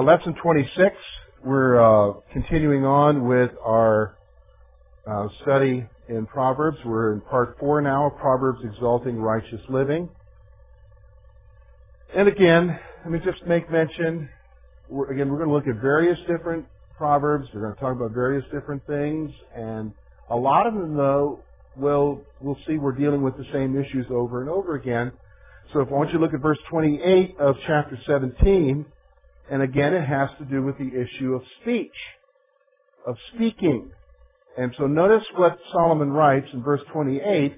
uh, lesson 26. We're uh, continuing on with our uh, study in Proverbs. We're in part four now Proverbs Exalting Righteous Living. And again, let me just make mention, we're, again, we're going to look at various different Proverbs. We're going to talk about various different things. And a lot of them, though, will we'll see we're dealing with the same issues over and over again. So if I want you to look at verse 28 of chapter 17, and again it has to do with the issue of speech, of speaking. And so notice what Solomon writes in verse 28.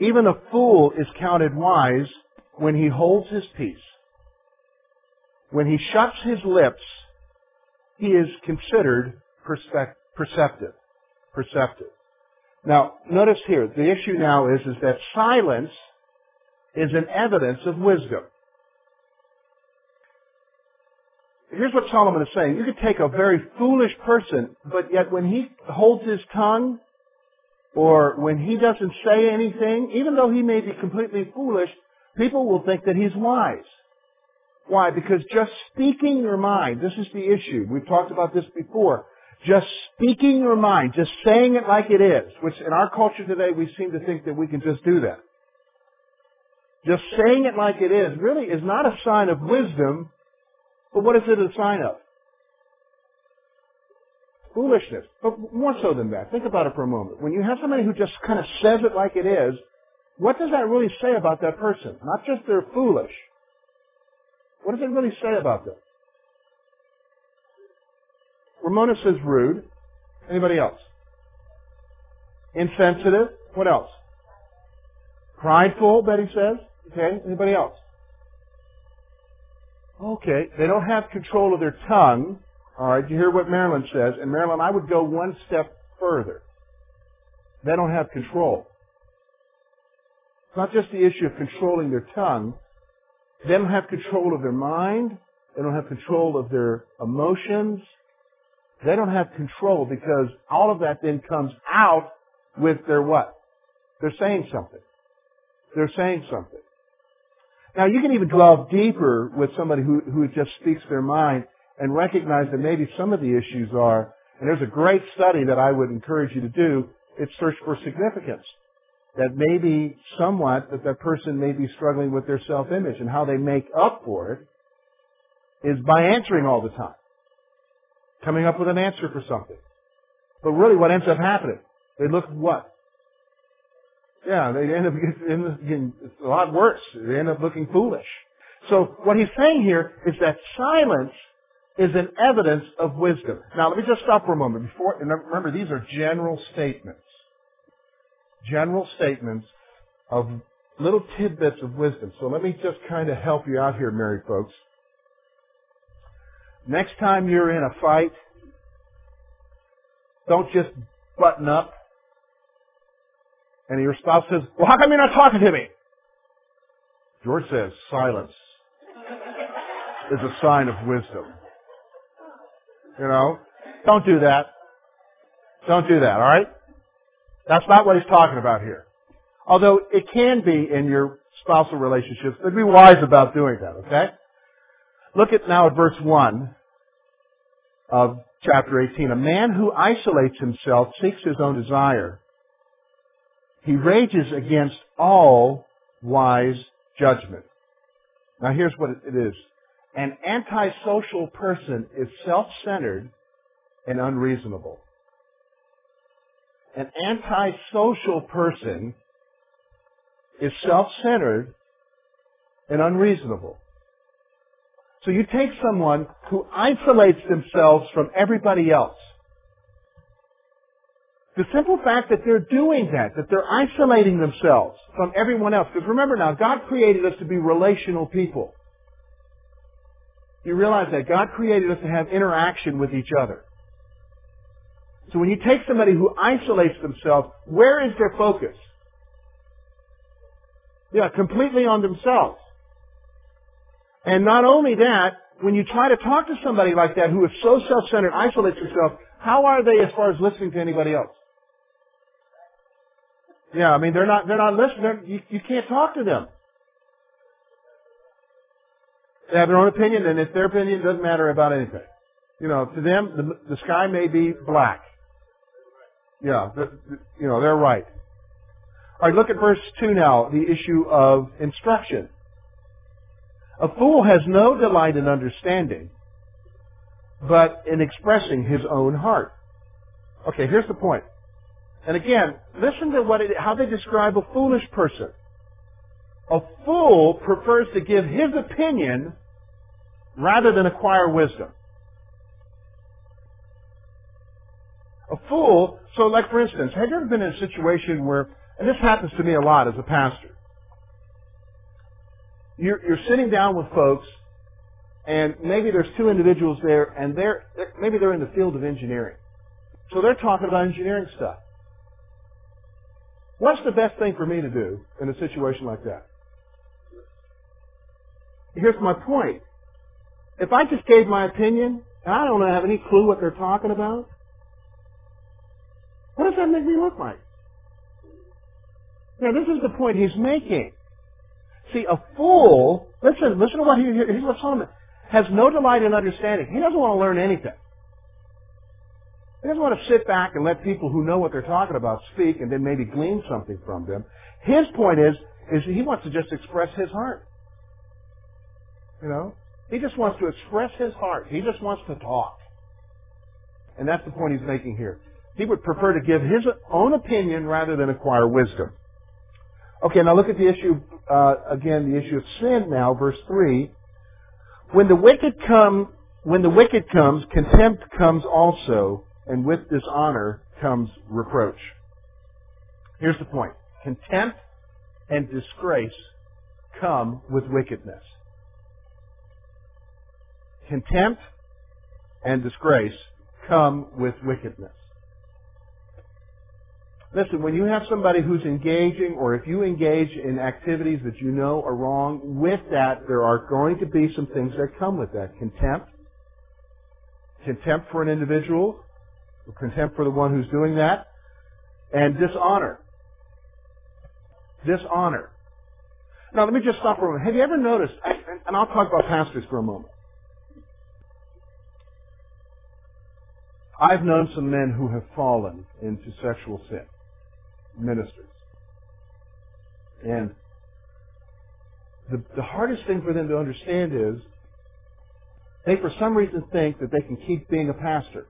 Even a fool is counted wise when he holds his peace. When he shuts his lips, he is considered perceptive. Perceptive. Now, notice here, the issue now is, is that silence is an evidence of wisdom. Here's what Solomon is saying. You could take a very foolish person, but yet when he holds his tongue, or when he doesn't say anything, even though he may be completely foolish, people will think that he's wise. Why? Because just speaking your mind, this is the issue. We've talked about this before. Just speaking your mind, just saying it like it is, which in our culture today we seem to think that we can just do that. Just saying it like it is really is not a sign of wisdom, but what is it a sign of? Foolishness. But more so than that. Think about it for a moment. When you have somebody who just kind of says it like it is, what does that really say about that person? Not just they're foolish. What does it really say about them? Ramona says rude. Anybody else? Insensitive. What else? Prideful, Betty says. Okay. Anybody else? Okay. They don't have control of their tongue. All right. You hear what Marilyn says. And Marilyn, I would go one step further. They don't have control. It's not just the issue of controlling their tongue. They don't have control of their mind. They don't have control of their emotions. They don't have control because all of that then comes out with their what? They're saying something. They're saying something. Now you can even delve deeper with somebody who, who just speaks their mind and recognize that maybe some of the issues are, and there's a great study that I would encourage you to do, it's search for significance. That maybe somewhat that that person may be struggling with their self-image and how they make up for it is by answering all the time. Coming up with an answer for something. But really what ends up happening? They look what? Yeah, they end up getting a lot worse. They end up looking foolish. So what he's saying here is that silence is an evidence of wisdom. Now let me just stop for a moment. Before, and remember these are general statements. General statements of little tidbits of wisdom. So let me just kind of help you out here, married folks. Next time you're in a fight, don't just button up and your spouse says, well, how come you're not talking to me? George says, silence is a sign of wisdom. You know? Don't do that. Don't do that, alright? That's not what he's talking about here. Although it can be in your spousal relationships, but be wise about doing that, okay? Look at now at verse 1 of chapter 18. A man who isolates himself seeks his own desire. He rages against all wise judgment. Now here's what it is. An antisocial person is self-centered and unreasonable. An antisocial person is self-centered and unreasonable. So you take someone who isolates themselves from everybody else. The simple fact that they're doing that, that they're isolating themselves from everyone else. Because remember now, God created us to be relational people. You realize that God created us to have interaction with each other. So when you take somebody who isolates themselves, where is their focus? Yeah, completely on themselves. And not only that, when you try to talk to somebody like that who is so self-centered, isolates himself, how are they as far as listening to anybody else? Yeah, I mean, they're not, they're not listening. You, you can't talk to them. They have their own opinion, and if their opinion doesn't matter about anything. You know, to them, the, the sky may be black. Yeah, the, the, you know, they're right. All right, look at verse 2 now, the issue of instruction. A fool has no delight in understanding, but in expressing his own heart. Okay, here's the point. And again, listen to what it, how they describe a foolish person. A fool prefers to give his opinion rather than acquire wisdom. A fool, so like for instance, have you ever been in a situation where, and this happens to me a lot as a pastor, you're, you're sitting down with folks and maybe there's two individuals there and they're, maybe they're in the field of engineering. So they're talking about engineering stuff. What's the best thing for me to do in a situation like that? Here's my point. If I just gave my opinion and I don't have any clue what they're talking about, what does that make me look like? Now, this is the point he's making. See, a fool, listen, listen to what he, here's what Solomon, has no delight in understanding. He doesn't want to learn anything. He doesn't want to sit back and let people who know what they're talking about speak and then maybe glean something from them. His point is, is he wants to just express his heart. You know? He just wants to express his heart. He just wants to talk. And that's the point he's making here. He would prefer to give his own opinion rather than acquire wisdom. Okay, now look at the issue, uh, again, the issue of sin now, verse 3. When the wicked come, when the wicked comes, contempt comes also, and with dishonor comes reproach. Here's the point. Contempt and disgrace come with wickedness. Contempt and disgrace come with wickedness. Listen, when you have somebody who's engaging, or if you engage in activities that you know are wrong, with that, there are going to be some things that come with that. Contempt. Contempt for an individual. Contempt for the one who's doing that. And dishonor. Dishonor. Now, let me just stop for a moment. Have you ever noticed, and I'll talk about pastors for a moment. I've known some men who have fallen into sexual sin ministers. And the, the hardest thing for them to understand is they for some reason think that they can keep being a pastor.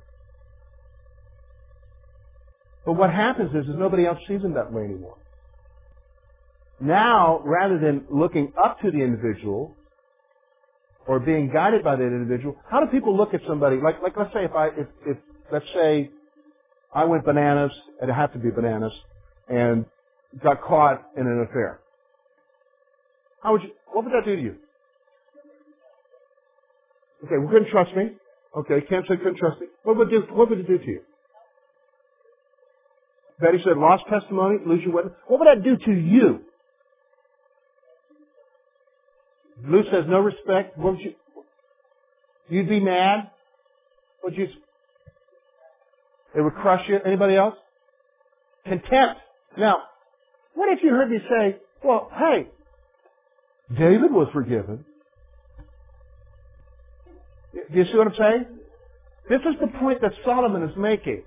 But what happens is, is nobody else sees them that way anymore. Now, rather than looking up to the individual or being guided by that individual, how do people look at somebody? Like, like let's say if I, if, if let's say I went bananas, it had to be bananas, and got caught in an affair. How would you, what would that do to you? Okay, we couldn't trust me. Okay, Ken said couldn't trust me. What would do, what would it do to you? Betty said lost testimony, lose your witness. What would that do to you? Lou says no respect. What would you, you'd be mad? Would you, it would crush you. Anybody else? Contempt. Now, what if you heard me say, well, hey, David was forgiven. Do you see what I'm saying? This is the point that Solomon is making.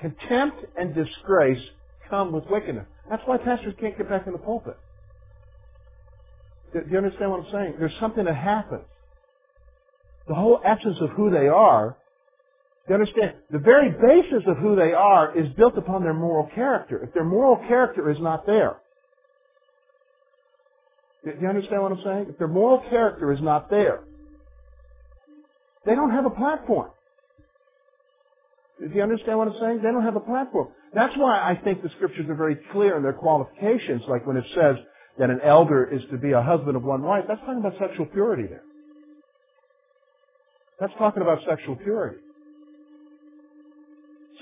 Contempt and disgrace come with wickedness. That's why pastors can't get back in the pulpit. Do you understand what I'm saying? There's something that happens. The whole essence of who they are do you understand? The very basis of who they are is built upon their moral character. If their moral character is not there, do you understand what I'm saying? If their moral character is not there, they don't have a platform. Do you understand what I'm saying? They don't have a platform. That's why I think the scriptures are very clear in their qualifications, like when it says that an elder is to be a husband of one wife. That's talking about sexual purity there. That's talking about sexual purity.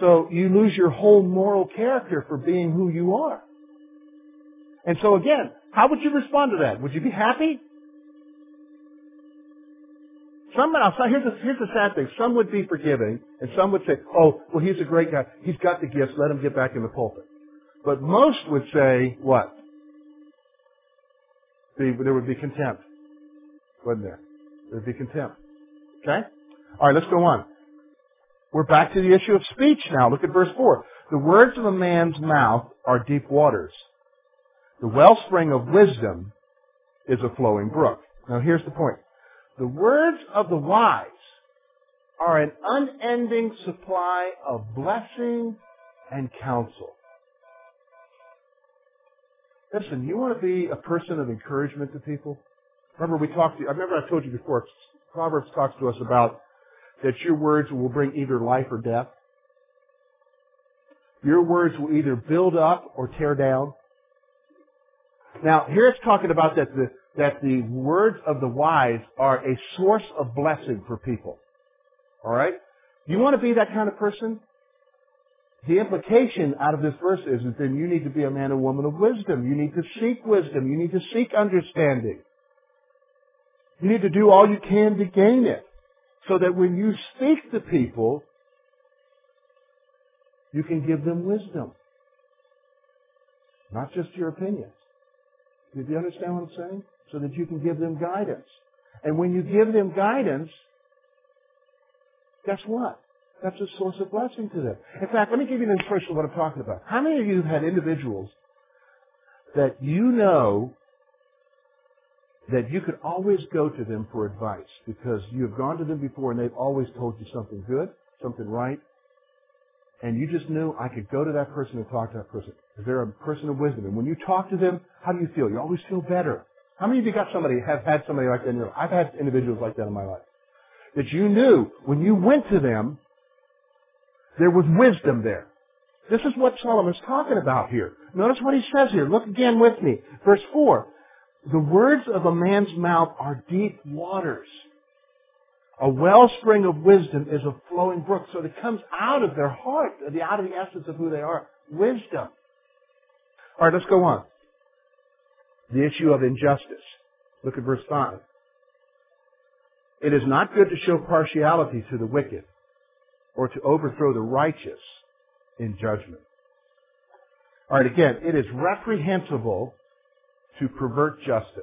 So you lose your whole moral character for being who you are. And so again, how would you respond to that? Would you be happy? Some, here's the, here's the sad thing. Some would be forgiving, and some would say, oh, well, he's a great guy. He's got the gifts. Let him get back in the pulpit. But most would say, what? there would be contempt, wouldn't there? There'd be contempt. Okay? All right, let's go on. We're back to the issue of speech now. Look at verse 4. The words of a man's mouth are deep waters. The wellspring of wisdom is a flowing brook. Now here's the point. The words of the wise are an unending supply of blessing and counsel. Listen, you want to be a person of encouragement to people? Remember we talked to you, I remember I told you before, Proverbs talks to us about that your words will bring either life or death. Your words will either build up or tear down. Now, here it's talking about that the, that the words of the wise are a source of blessing for people. Alright? You want to be that kind of person? The implication out of this verse is that then you need to be a man or woman of wisdom. You need to seek wisdom. You need to seek understanding. You need to do all you can to gain it. So that when you speak to people, you can give them wisdom. Not just your opinions. Do you understand what I'm saying? So that you can give them guidance. And when you give them guidance, guess what? That's a source of blessing to them. In fact, let me give you an illustration of what I'm talking about. How many of you have had individuals that you know that you could always go to them for advice because you have gone to them before and they've always told you something good, something right, and you just knew I could go to that person and talk to that person. They're a person of wisdom. And when you talk to them, how do you feel? You always feel better. How many of you got somebody, have had somebody like that in your life? I've had individuals like that in my life. That you knew when you went to them, there was wisdom there. This is what Solomon's talking about here. Notice what he says here. Look again with me. Verse 4. The words of a man's mouth are deep waters. A wellspring of wisdom is a flowing brook. So it comes out of their heart, out of the essence of who they are. Wisdom. All right, let's go on. The issue of injustice. Look at verse 5. It is not good to show partiality to the wicked or to overthrow the righteous in judgment. All right, again, it is reprehensible to pervert justice.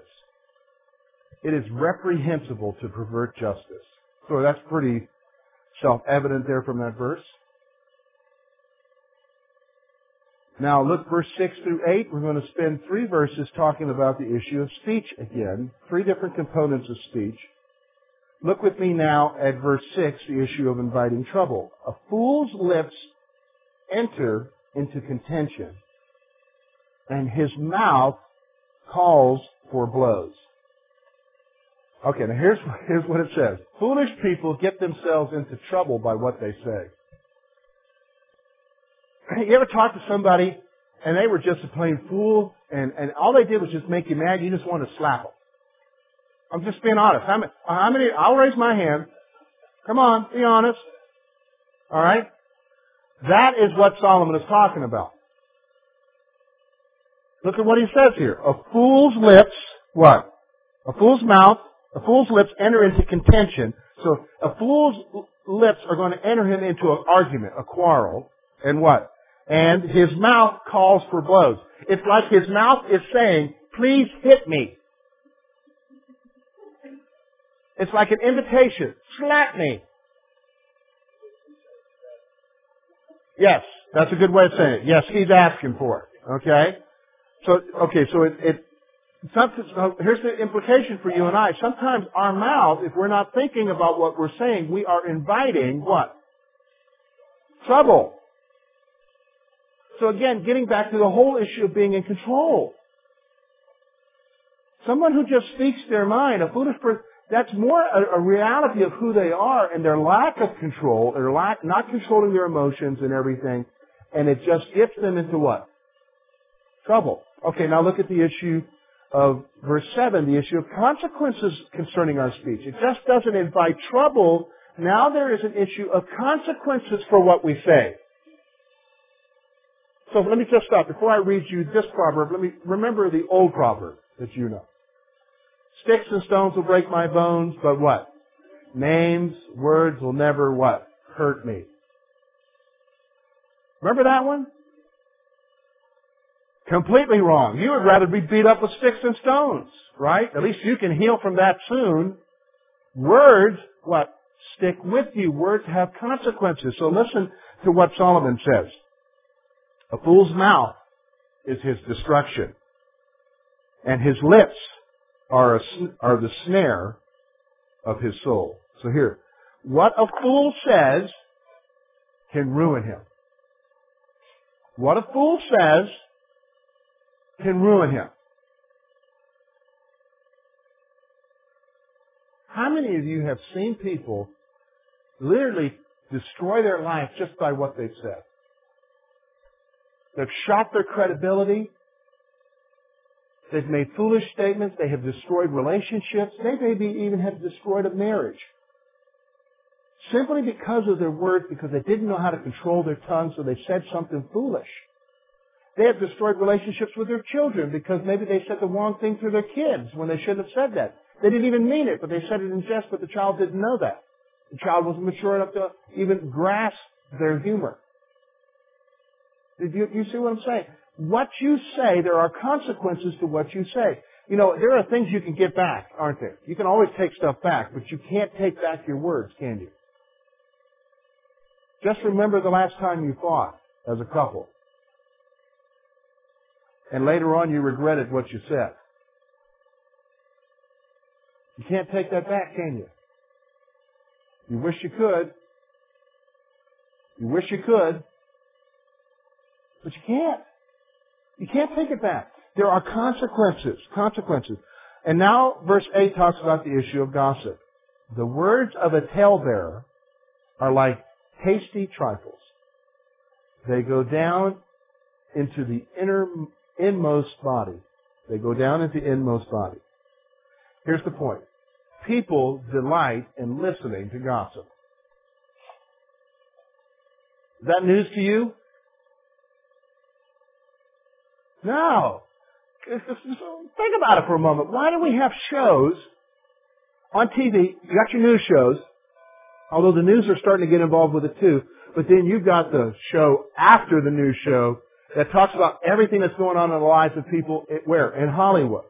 It is reprehensible to pervert justice. So that's pretty self-evident there from that verse. Now look verse 6 through 8. We're going to spend three verses talking about the issue of speech again. Three different components of speech. Look with me now at verse 6, the issue of inviting trouble. A fool's lips enter into contention, and his mouth calls for blows. Okay, now here's, here's what it says. Foolish people get themselves into trouble by what they say. You ever talk to somebody and they were just a plain fool and, and all they did was just make you mad, you just want to slap them? I'm just being honest. Many, how many, I'll raise my hand. Come on, be honest. Alright? That is what Solomon is talking about. Look at what he says here. A fool's lips, what? A fool's mouth, a fool's lips enter into contention. So a fool's lips are going to enter him into an argument, a quarrel, and what? And his mouth calls for blows. It's like his mouth is saying, please hit me. It's like an invitation. Slap me. Yes, that's a good way of saying it. Yes, he's asking for it. Okay? So, okay, so it, it here's the implication for you and I. Sometimes our mouth, if we're not thinking about what we're saying, we are inviting what? Trouble. So again, getting back to the whole issue of being in control. Someone who just speaks their mind, a foolish person, that's more a, a, reality of who they are and their lack of control, their lack, not controlling their emotions and everything, and it just gets them into what? Trouble. Okay, now look at the issue of verse 7, the issue of consequences concerning our speech. It just doesn't invite trouble. Now there is an issue of consequences for what we say. So let me just stop. Before I read you this proverb, let me remember the old proverb that you know. Sticks and stones will break my bones, but what? Names, words will never what? Hurt me. Remember that one? Completely wrong. You would rather be beat up with sticks and stones, right? At least you can heal from that soon. Words, what? Stick with you. Words have consequences. So listen to what Solomon says. A fool's mouth is his destruction, and his lips are, a, are the snare of his soul. So here, what a fool says can ruin him. What a fool says can ruin him. How many of you have seen people literally destroy their life just by what they've said? They've shot their credibility. They've made foolish statements. They have destroyed relationships. They maybe even have destroyed a marriage. Simply because of their words, because they didn't know how to control their tongue, so they said something foolish. They have destroyed relationships with their children because maybe they said the wrong thing to their kids when they shouldn't have said that. They didn't even mean it, but they said it in jest, but the child didn't know that. The child wasn't mature enough to even grasp their humor. Did you, you see what I'm saying? What you say, there are consequences to what you say. You know, there are things you can get back, aren't there? You can always take stuff back, but you can't take back your words, can you? Just remember the last time you fought as a couple. And later on you regretted what you said. You can't take that back, can you? You wish you could. You wish you could. But you can't. You can't take it back. There are consequences. Consequences. And now verse 8 talks about the issue of gossip. The words of a talebearer are like hasty trifles. They go down into the inner, inmost body. They go down into inmost body. Here's the point. People delight in listening to gossip. Is that news to you? No. Think about it for a moment. Why do we have shows on TV? You got your news shows, although the news are starting to get involved with it too. But then you've got the show after the news show that talks about everything that's going on in the lives of people where? In Hollywood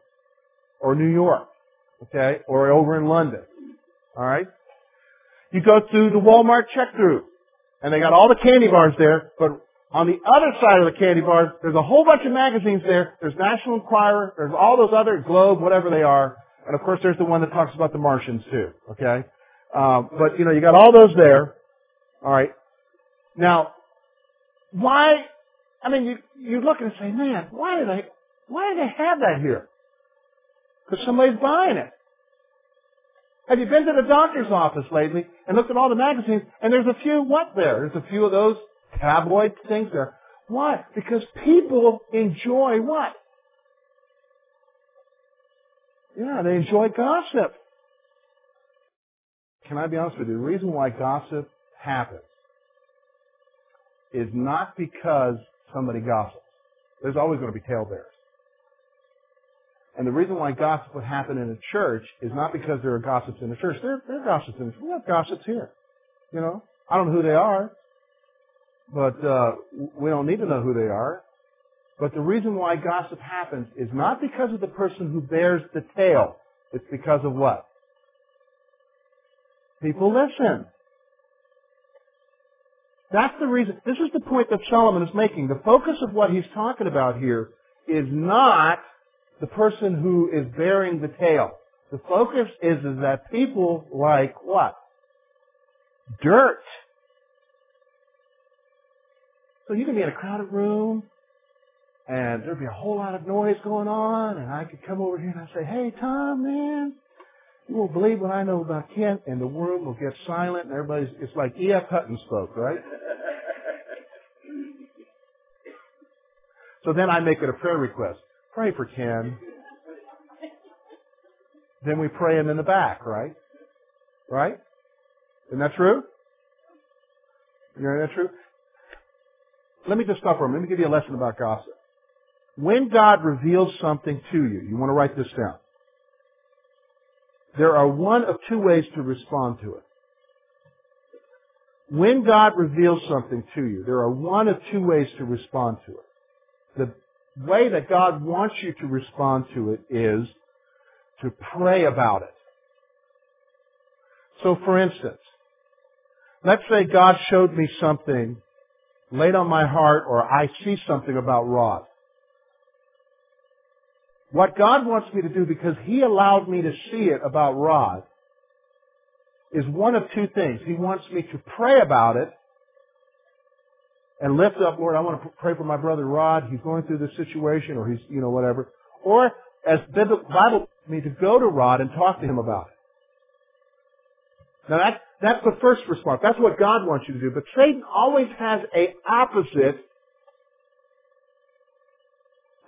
or New York okay, or over in London. All right? You go through the Walmart check through, and they got all the candy bars there, but on the other side of the candy bars, there's a whole bunch of magazines there. There's National Enquirer, there's all those other Globe, whatever they are, and of course there's the one that talks about the Martians too, okay? Um, but you know, you got all those there. All right. Now, why? I mean, you you look and say, man, why did they why do they have that here? Because somebody's buying it. Have you been to the doctor's office lately and looked at all the magazines and there's a few what there? There's a few of those tabloid things there. Why? Because people enjoy what? Yeah, they enjoy gossip. Can I be honest with you? The reason why gossip happens is not because somebody gossips. There's always going to be talebearers. And the reason why gossip would happen in a church is not because there are gossips in the church. There, there are gossips in the church. We have gossips here. You know, I don't know who they are, but uh, we don't need to know who they are. But the reason why gossip happens is not because of the person who bears the tale. It's because of what? People listen. That's the reason. This is the point that Solomon is making. The focus of what he's talking about here is not the person who is bearing the tale. The focus is, is that people like what? Dirt. So you can be in a crowded room and there'd be a whole lot of noise going on and I could come over here and I'd say, hey Tom, man, you won't believe what I know about Kent and the world will get silent and everybody's, it's like E.F. Hutton spoke, right? so then I make it a prayer request. Pray for Ken. Then we pray him in the back, right? Right? Isn't that true? Isn't that true? Let me just stop for a minute. Let me give you a lesson about gossip. When God reveals something to you, you want to write this down. There are one of two ways to respond to it. When God reveals something to you, there are one of two ways to respond to it. The way that God wants you to respond to it is to pray about it. So for instance, let's say God showed me something laid on my heart or I see something about Rod. What God wants me to do because He allowed me to see it about Rod is one of two things. He wants me to pray about it and lift up, Lord, I want to pray for my brother Rod. He's going through this situation or he's, you know, whatever. Or as the Bible me to go to Rod and talk to him about it. Now that, that's the first response. That's what God wants you to do. But Satan always has a opposite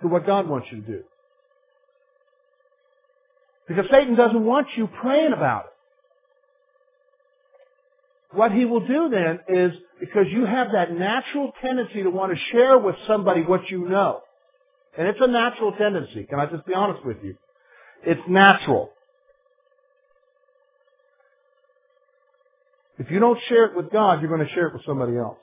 to what God wants you to do. Because Satan doesn't want you praying about it. What he will do then is, because you have that natural tendency to want to share with somebody what you know. And it's a natural tendency. Can I just be honest with you? It's natural. If you don't share it with God, you're going to share it with somebody else.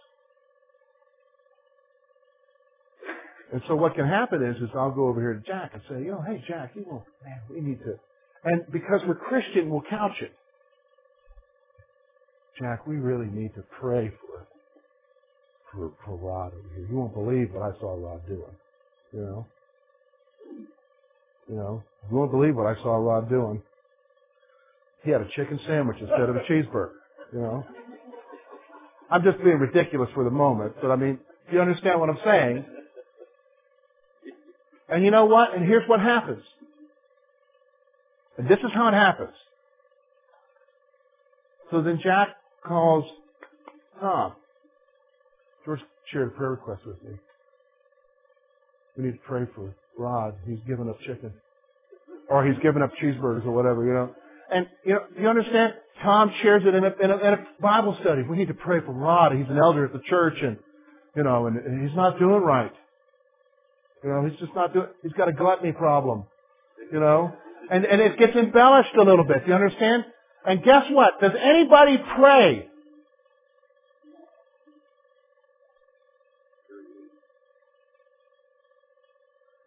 And so what can happen is, is I'll go over here to Jack and say, yo, hey Jack, you know, man, we need to, and because we're Christian, we'll couch it. Jack, we really need to pray for, for, for Rod over here. You won't believe what I saw Rod doing. You know? You know, you won't believe what I saw Rod doing. He had a chicken sandwich instead of a cheeseburger. You know, I'm just being ridiculous for the moment, but I mean, you understand what I'm saying? And you know what? And here's what happens. And this is how it happens. So then Jack calls Tom. George shared a prayer request with me. We need to pray for Rod. He's given up chicken. Or he's given up cheeseburgers or whatever, you know. And, you know, you understand? Tom shares it in a, in a, in a Bible study. We need to pray for Rod. He's an elder at the church and, you know, and, and he's not doing right. You know, he's just not doing, he's got a gluttony problem. You know? And, and it gets embellished a little bit. Do you understand? And guess what? Does anybody pray?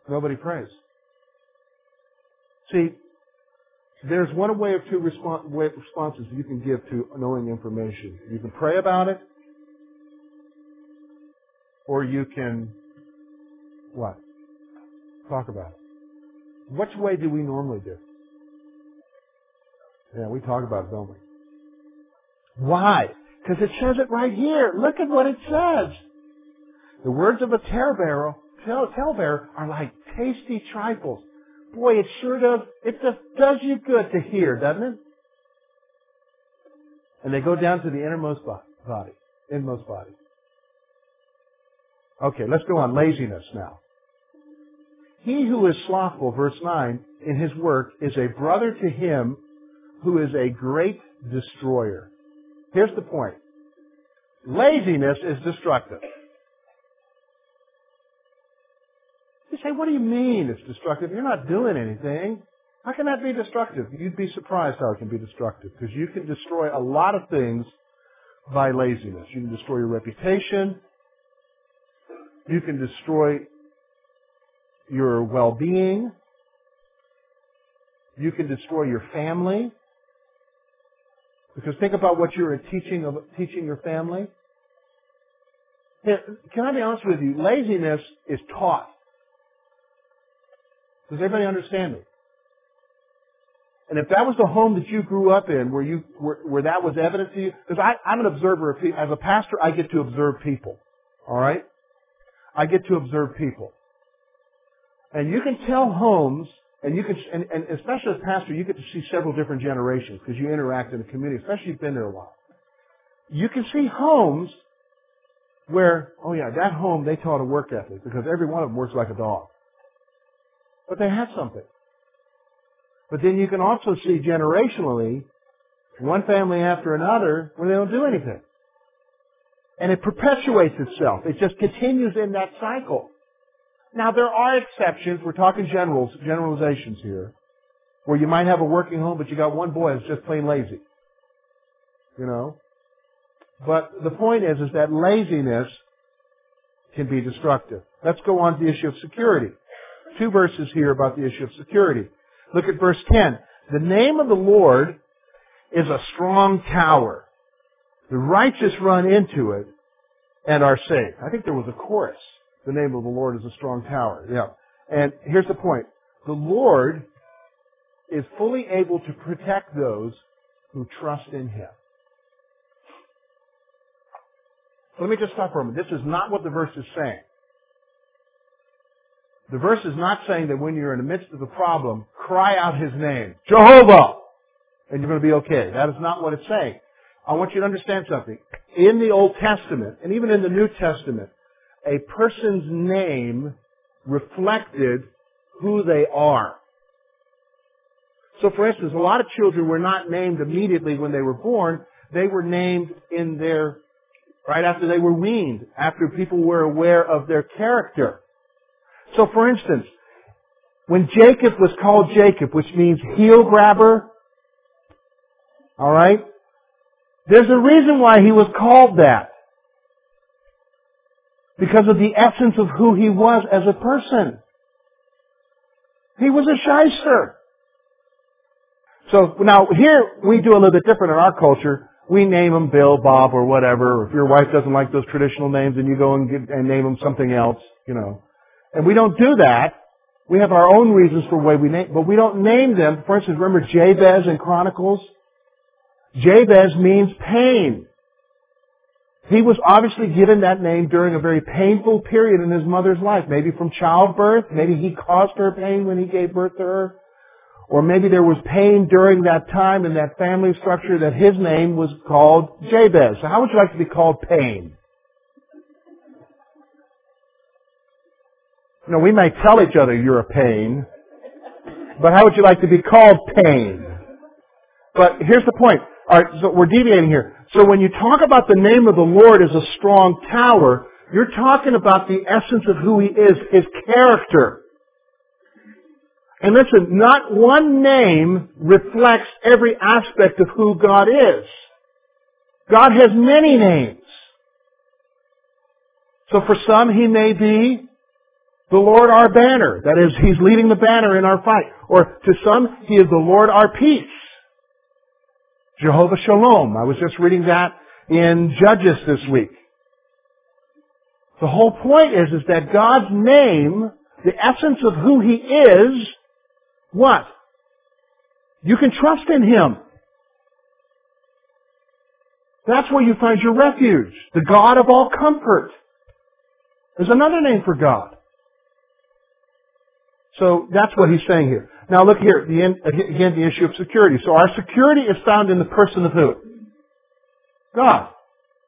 Nobody prays. See, there's one way of two responses you can give to knowing information. You can pray about it, or you can what? Talk about it. Which way do we normally do? Yeah, we talk about it, don't we? Why? Because it says it right here. Look at what it says. The words of a talebearer, talebearer are like tasty trifles boy, it sure does, it just does you good to hear, doesn't it? And they go down to the innermost body, inmost body. Okay, let's go on laziness now. He who is slothful, verse 9, in his work is a brother to him who is a great destroyer. Here's the point. Laziness is destructive. You say, what do you mean it's destructive? You're not doing anything. How can that be destructive? You'd be surprised how it can be destructive because you can destroy a lot of things by laziness. You can destroy your reputation. You can destroy your well-being. You can destroy your family. Because think about what you're teaching of, teaching your family. Can I be honest with you? Laziness is taught. Does everybody understand me? And if that was the home that you grew up in, where you where, where that was evident to you, because I'm an observer of people. As a pastor, I get to observe people. All right, I get to observe people, and you can tell homes, and you can, and, and especially as pastor, you get to see several different generations because you interact in the community, especially if you've been there a while. You can see homes where, oh yeah, that home they taught a work ethic because every one of them works like a dog. But they had something. But then you can also see generationally, one family after another, where they don't do anything. And it perpetuates itself. It just continues in that cycle. Now there are exceptions. We're talking generals, generalizations here, where you might have a working home, but you got one boy that's just plain lazy. You know? But the point is, is that laziness can be destructive. Let's go on to the issue of security two verses here about the issue of security. Look at verse 10. The name of the Lord is a strong tower. The righteous run into it and are saved. I think there was a chorus. The name of the Lord is a strong tower. Yeah. And here's the point. The Lord is fully able to protect those who trust in Him. Let me just stop for a minute. This is not what the verse is saying. The verse is not saying that when you're in the midst of a problem, cry out His name. Jehovah! And you're going to be okay. That is not what it's saying. I want you to understand something. In the Old Testament, and even in the New Testament, a person's name reflected who they are. So for instance, a lot of children were not named immediately when they were born. They were named in their, right after they were weaned, after people were aware of their character. So for instance, when Jacob was called Jacob, which means heel grabber, alright, there's a reason why he was called that. Because of the essence of who he was as a person. He was a shyster. So now here we do a little bit different in our culture. We name them Bill, Bob, or whatever. If your wife doesn't like those traditional names, then you go and, get, and name them something else, you know. And we don't do that. We have our own reasons for the way we name, but we don't name them. For instance, remember Jabez in Chronicles? Jabez means pain. He was obviously given that name during a very painful period in his mother's life. Maybe from childbirth. Maybe he caused her pain when he gave birth to her. Or maybe there was pain during that time in that family structure that his name was called Jabez. So how would you like to be called pain? You know, we may tell each other you're a pain, but how would you like to be called pain? But here's the point. Alright, so we're deviating here. So when you talk about the name of the Lord as a strong tower, you're talking about the essence of who He is, His character. And listen, not one name reflects every aspect of who God is. God has many names. So for some, He may be the Lord our banner. That is, He's leading the banner in our fight. Or to some, He is the Lord our peace. Jehovah Shalom. I was just reading that in Judges this week. The whole point is, is that God's name, the essence of who He is, what? You can trust in Him. That's where you find your refuge. The God of all comfort. There's another name for God. So that's what he's saying here. Now look here, the, again, the issue of security. So our security is found in the person of who? God.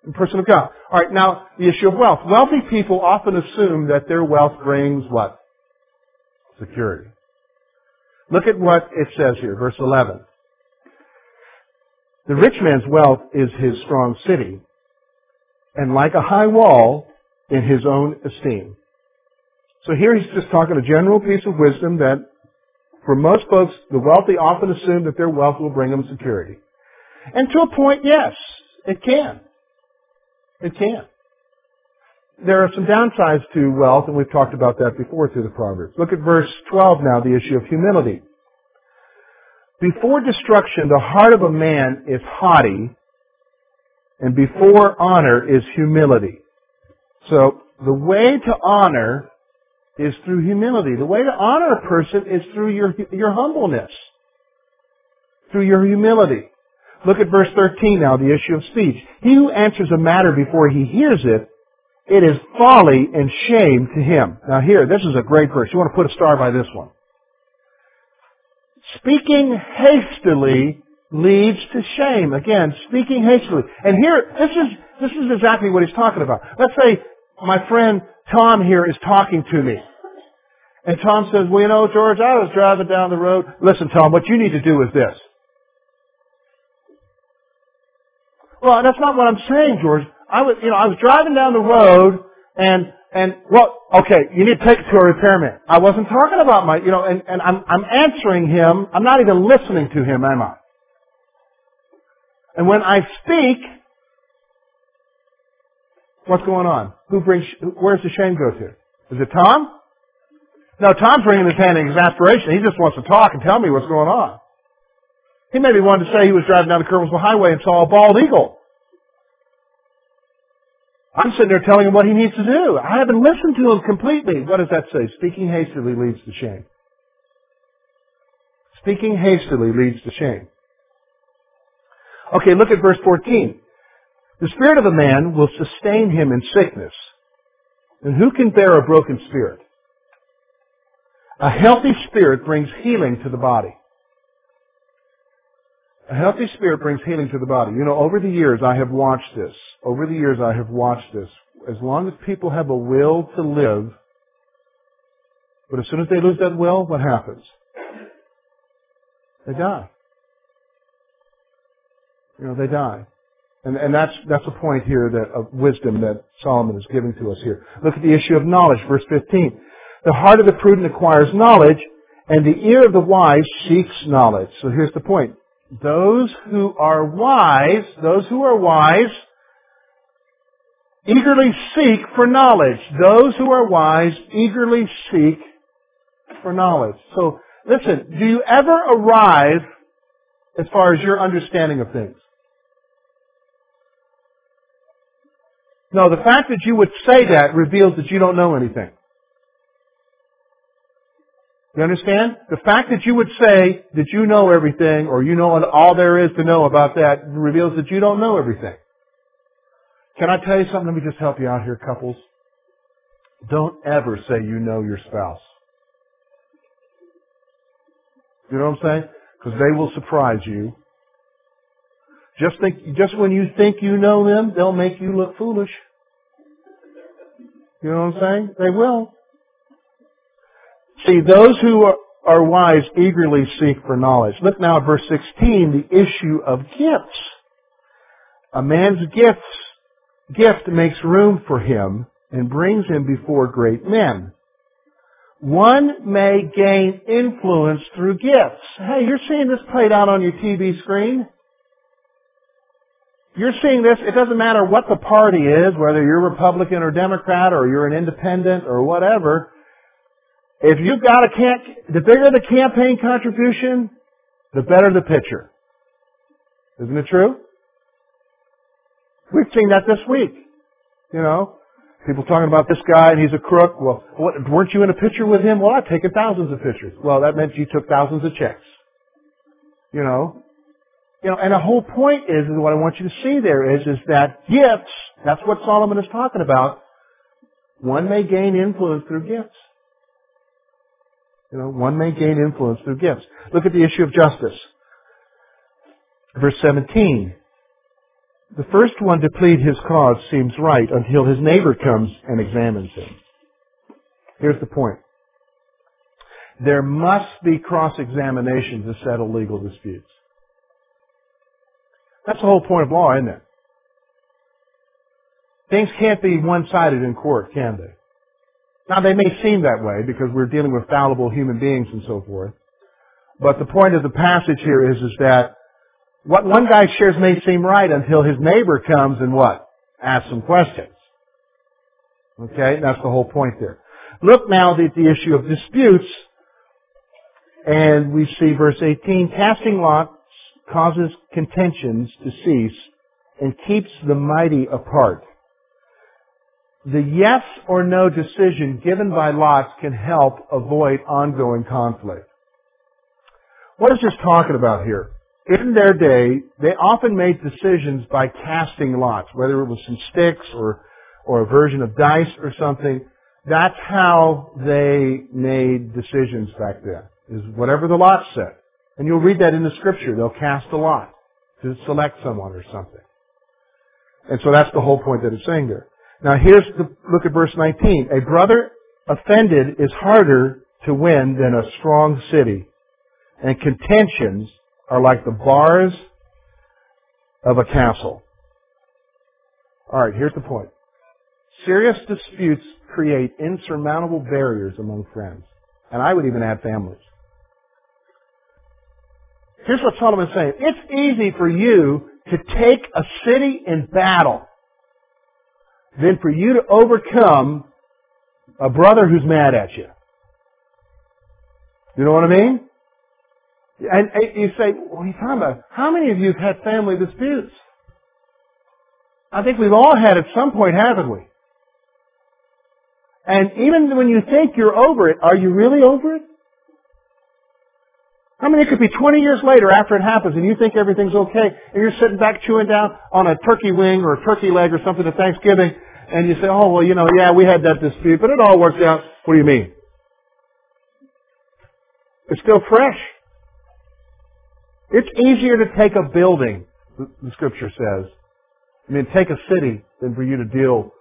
The person of God. Alright, now the issue of wealth. Wealthy people often assume that their wealth brings what? Security. Look at what it says here, verse 11. The rich man's wealth is his strong city, and like a high wall in his own esteem. So here he's just talking a general piece of wisdom that for most folks, the wealthy often assume that their wealth will bring them security. And to a point, yes, it can. It can. There are some downsides to wealth, and we've talked about that before through the Proverbs. Look at verse 12 now, the issue of humility. Before destruction, the heart of a man is haughty, and before honor is humility. So, the way to honor is through humility. The way to honor a person is through your, your humbleness. Through your humility. Look at verse 13 now, the issue of speech. He who answers a matter before he hears it, it is folly and shame to him. Now here, this is a great verse. You want to put a star by this one. Speaking hastily leads to shame. Again, speaking hastily. And here, this is, this is exactly what he's talking about. Let's say my friend Tom here is talking to me. And Tom says, well, you know, George, I was driving down the road. Listen, Tom, what you need to do is this. Well, that's not what I'm saying, George. I was, you know, I was driving down the road and, and, well, okay, you need to take it to a repairman. I wasn't talking about my, you know, and, and I'm, I'm answering him. I'm not even listening to him, am I? And when I speak, What's going on? Who brings, where's the shame go to? Is it Tom? No, Tom's bringing his hand in exasperation. He just wants to talk and tell me what's going on. He maybe wanted to say he was driving down the Kernersville Highway and saw a bald eagle. I'm sitting there telling him what he needs to do. I haven't listened to him completely. What does that say? Speaking hastily leads to shame. Speaking hastily leads to shame. Okay, look at verse 14. The spirit of a man will sustain him in sickness. And who can bear a broken spirit? A healthy spirit brings healing to the body. A healthy spirit brings healing to the body. You know, over the years I have watched this. Over the years I have watched this. As long as people have a will to live, but as soon as they lose that will, what happens? They die. You know, they die. And, and that's, that's a point here that, of wisdom that Solomon is giving to us here. Look at the issue of knowledge, verse 15. The heart of the prudent acquires knowledge, and the ear of the wise seeks knowledge. So here's the point. Those who are wise, those who are wise, eagerly seek for knowledge. Those who are wise eagerly seek for knowledge. So listen, do you ever arrive as far as your understanding of things? No, the fact that you would say that reveals that you don't know anything. You understand? The fact that you would say that you know everything or you know all there is to know about that reveals that you don't know everything. Can I tell you something? Let me just help you out here, couples. Don't ever say you know your spouse. You know what I'm saying? Because they will surprise you. Just think, just when you think you know them, they'll make you look foolish. You know what I'm saying? They will. See, those who are wise eagerly seek for knowledge. Look now at verse 16, the issue of gifts. A man's gifts, gift makes room for him and brings him before great men. One may gain influence through gifts. Hey, you're seeing this played out on your TV screen. You're seeing this, it doesn't matter what the party is, whether you're Republican or Democrat or you're an independent or whatever. If you've got a camp, the bigger the campaign contribution, the better the picture. Isn't it true? We've seen that this week. You know, people talking about this guy and he's a crook. Well, what, weren't you in a picture with him? Well, I've taken thousands of pictures. Well, that meant you took thousands of checks. You know, you know, and the whole point is, is what I want you to see there is, is that gifts, that's what Solomon is talking about, one may gain influence through gifts. You know, one may gain influence through gifts. Look at the issue of justice. Verse 17. The first one to plead his cause seems right until his neighbor comes and examines him. Here's the point. There must be cross-examination to settle legal disputes. That's the whole point of law, isn't it? Things can't be one-sided in court, can they? Now they may seem that way because we're dealing with fallible human beings and so forth. But the point of the passage here is, is that what one guy shares may seem right until his neighbor comes and what? Asks some questions. Okay? That's the whole point there. Look now at the issue of disputes. And we see verse 18, casting lots causes contentions to cease and keeps the mighty apart the yes or no decision given by lots can help avoid ongoing conflict. What is this talking about here? In their day, they often made decisions by casting lots, whether it was some sticks or, or a version of dice or something. That's how they made decisions back then, is whatever the lot said. And you'll read that in the scripture. They'll cast a lot to select someone or something. And so that's the whole point that it's saying there. Now here's the, look at verse 19. A brother offended is harder to win than a strong city, and contentions are like the bars of a castle. Alright, here's the point. Serious disputes create insurmountable barriers among friends. And I would even add families. Here's what Solomon's saying. It's easy for you to take a city in battle than for you to overcome a brother who's mad at you. You know what I mean? And you say, what are you talking about? How many of you have had family disputes? I think we've all had at some point, haven't we? And even when you think you're over it, are you really over it? I mean, it could be 20 years later after it happens and you think everything's okay and you're sitting back chewing down on a turkey wing or a turkey leg or something at Thanksgiving and you say, oh, well, you know, yeah, we had that dispute, but it all worked out. What do you mean? It's still fresh. It's easier to take a building, the scripture says. I mean, take a city than for you to deal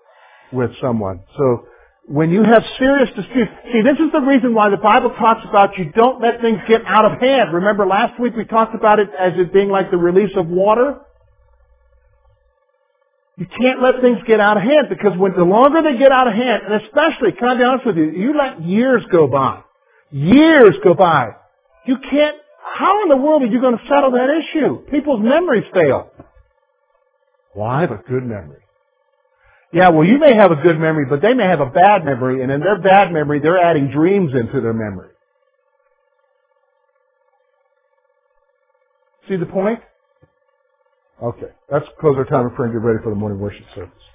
with someone. So, when you have serious disputes, see, this is the reason why the Bible talks about you don't let things get out of hand. Remember last week we talked about it as it being like the release of water? You can't let things get out of hand because when the longer they get out of hand, and especially, can I be honest with you, you let years go by. Years go by. You can't, how in the world are you going to settle that issue? People's memories fail. Have a good memory. Yeah, well, you may have a good memory, but they may have a bad memory, and in their bad memory, they're adding dreams into their memory. See the point? Okay, let's close our time of prayer and get ready for the morning worship service.